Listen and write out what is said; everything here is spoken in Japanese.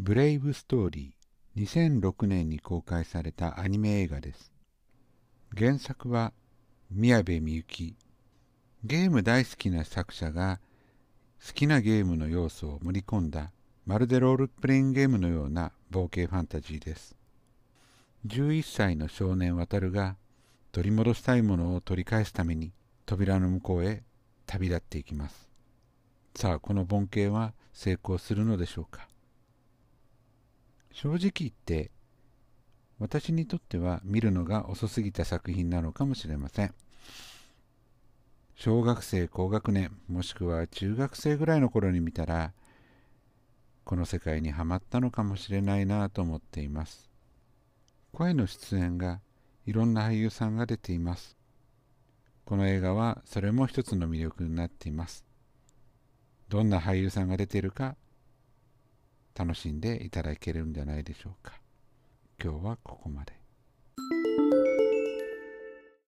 ブレイブストーリー2006年に公開されたアニメ映画です。原作は宮部みゆき。ゲーム大好きな作者が好きなゲームの要素を盛り込んだまるでロールプレイングゲームのような冒険ファンタジーです。11歳の少年渡るが取り戻したいものを取り返すために扉の向こうへ旅立っていきます。さあこの盆景は成功するのでしょうか？正直言って私にとっては見るのが遅すぎた作品なのかもしれません。小学生高学年もしくは中学生ぐらいの頃に見たらこの世界にはまったのかもしれないなと思っています。声の出演がいろんな俳優さんが出ています。この映画はそれも一つの魅力になっています。どんな俳優さんが出ているか楽しんでいただけるんじゃないでしょうか。今日はここまで。